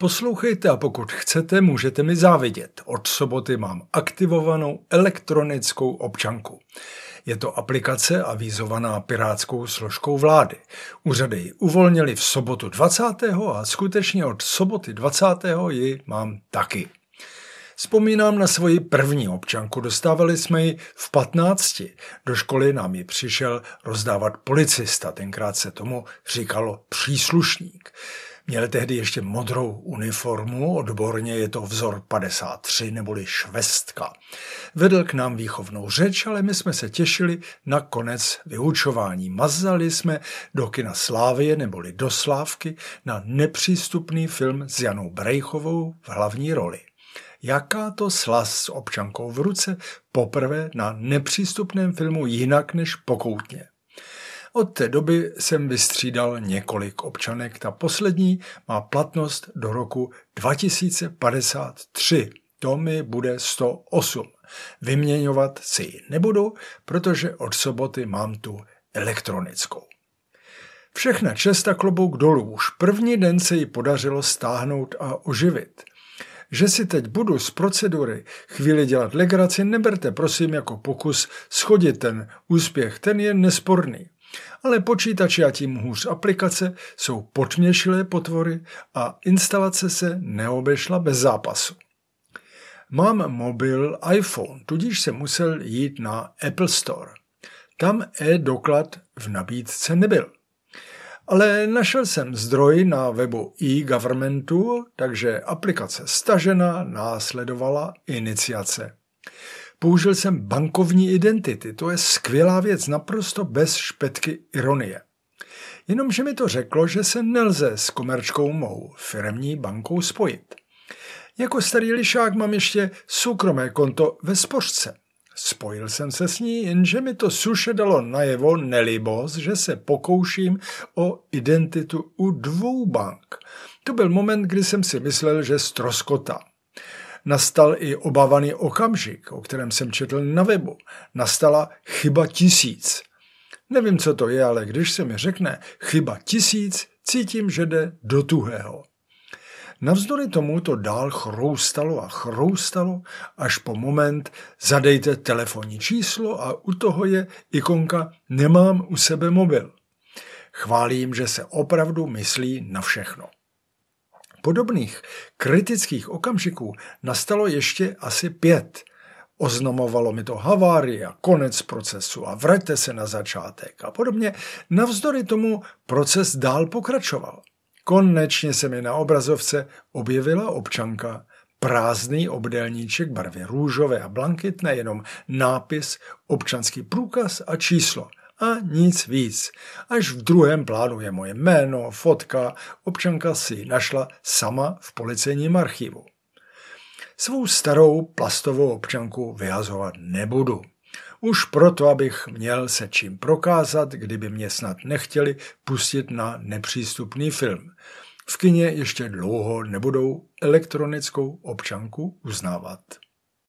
Poslouchejte a pokud chcete, můžete mi závidět. Od soboty mám aktivovanou elektronickou občanku. Je to aplikace avízovaná pirátskou složkou vlády. Úřady ji uvolnili v sobotu 20. a skutečně od soboty 20. ji mám taky. Vzpomínám na svoji první občanku, dostávali jsme ji v 15. Do školy nám ji přišel rozdávat policista, tenkrát se tomu říkalo příslušník. Měl tehdy ještě modrou uniformu, odborně je to vzor 53 neboli švestka. Vedl k nám výchovnou řeč, ale my jsme se těšili na konec vyučování. Mazali jsme do kina Slávie neboli do Slávky na nepřístupný film s Janou Brejchovou v hlavní roli. Jaká to slas s občankou v ruce poprvé na nepřístupném filmu jinak než pokoutně. Od té doby jsem vystřídal několik občanek. Ta poslední má platnost do roku 2053. To mi bude 108. Vyměňovat si ji nebudu, protože od soboty mám tu elektronickou. Všechna česta klobouk dolů. Už první den se ji podařilo stáhnout a oživit. Že si teď budu z procedury chvíli dělat legraci, neberte prosím jako pokus schodit ten úspěch, ten je nesporný. Ale počítače a tím hůř aplikace jsou potměšilé potvory a instalace se neobešla bez zápasu. Mám mobil iPhone, tudíž jsem musel jít na Apple Store. Tam e-doklad v nabídce nebyl. Ale našel jsem zdroj na webu e-governmentu, takže aplikace stažena, následovala iniciace. Použil jsem bankovní identity, to je skvělá věc, naprosto bez špetky ironie. Jenomže mi to řeklo, že se nelze s komerčkou mou firmní bankou spojit. Jako starý lišák mám ještě soukromé konto ve spořce. Spojil jsem se s ní, jenže mi to suše dalo najevo nelibos, že se pokouším o identitu u dvou bank. To byl moment, kdy jsem si myslel, že stroskota. Nastal i obávaný okamžik, o kterém jsem četl na webu. Nastala chyba tisíc. Nevím, co to je, ale když se mi řekne chyba tisíc, cítím, že jde do tuhého. Navzdory tomu to dál chroustalo a chroustalo, až po moment zadejte telefonní číslo a u toho je ikonka Nemám u sebe mobil. Chválím, že se opravdu myslí na všechno. Podobných kritických okamžiků nastalo ještě asi pět. Oznamovalo mi to havárie a konec procesu a vraťte se na začátek a podobně. Navzdory tomu proces dál pokračoval. Konečně se mi na obrazovce objevila občanka, prázdný obdelníček barvy růžové a blankitné, jenom nápis, občanský průkaz a číslo – a nic víc. Až v druhém plánu je moje jméno, fotka, občanka si našla sama v policejním archivu. Svou starou plastovou občanku vyhazovat nebudu. Už proto, abych měl se čím prokázat, kdyby mě snad nechtěli pustit na nepřístupný film. V kině ještě dlouho nebudou elektronickou občanku uznávat.